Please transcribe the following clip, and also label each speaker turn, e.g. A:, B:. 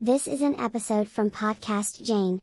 A: This is an episode from Podcast Jane.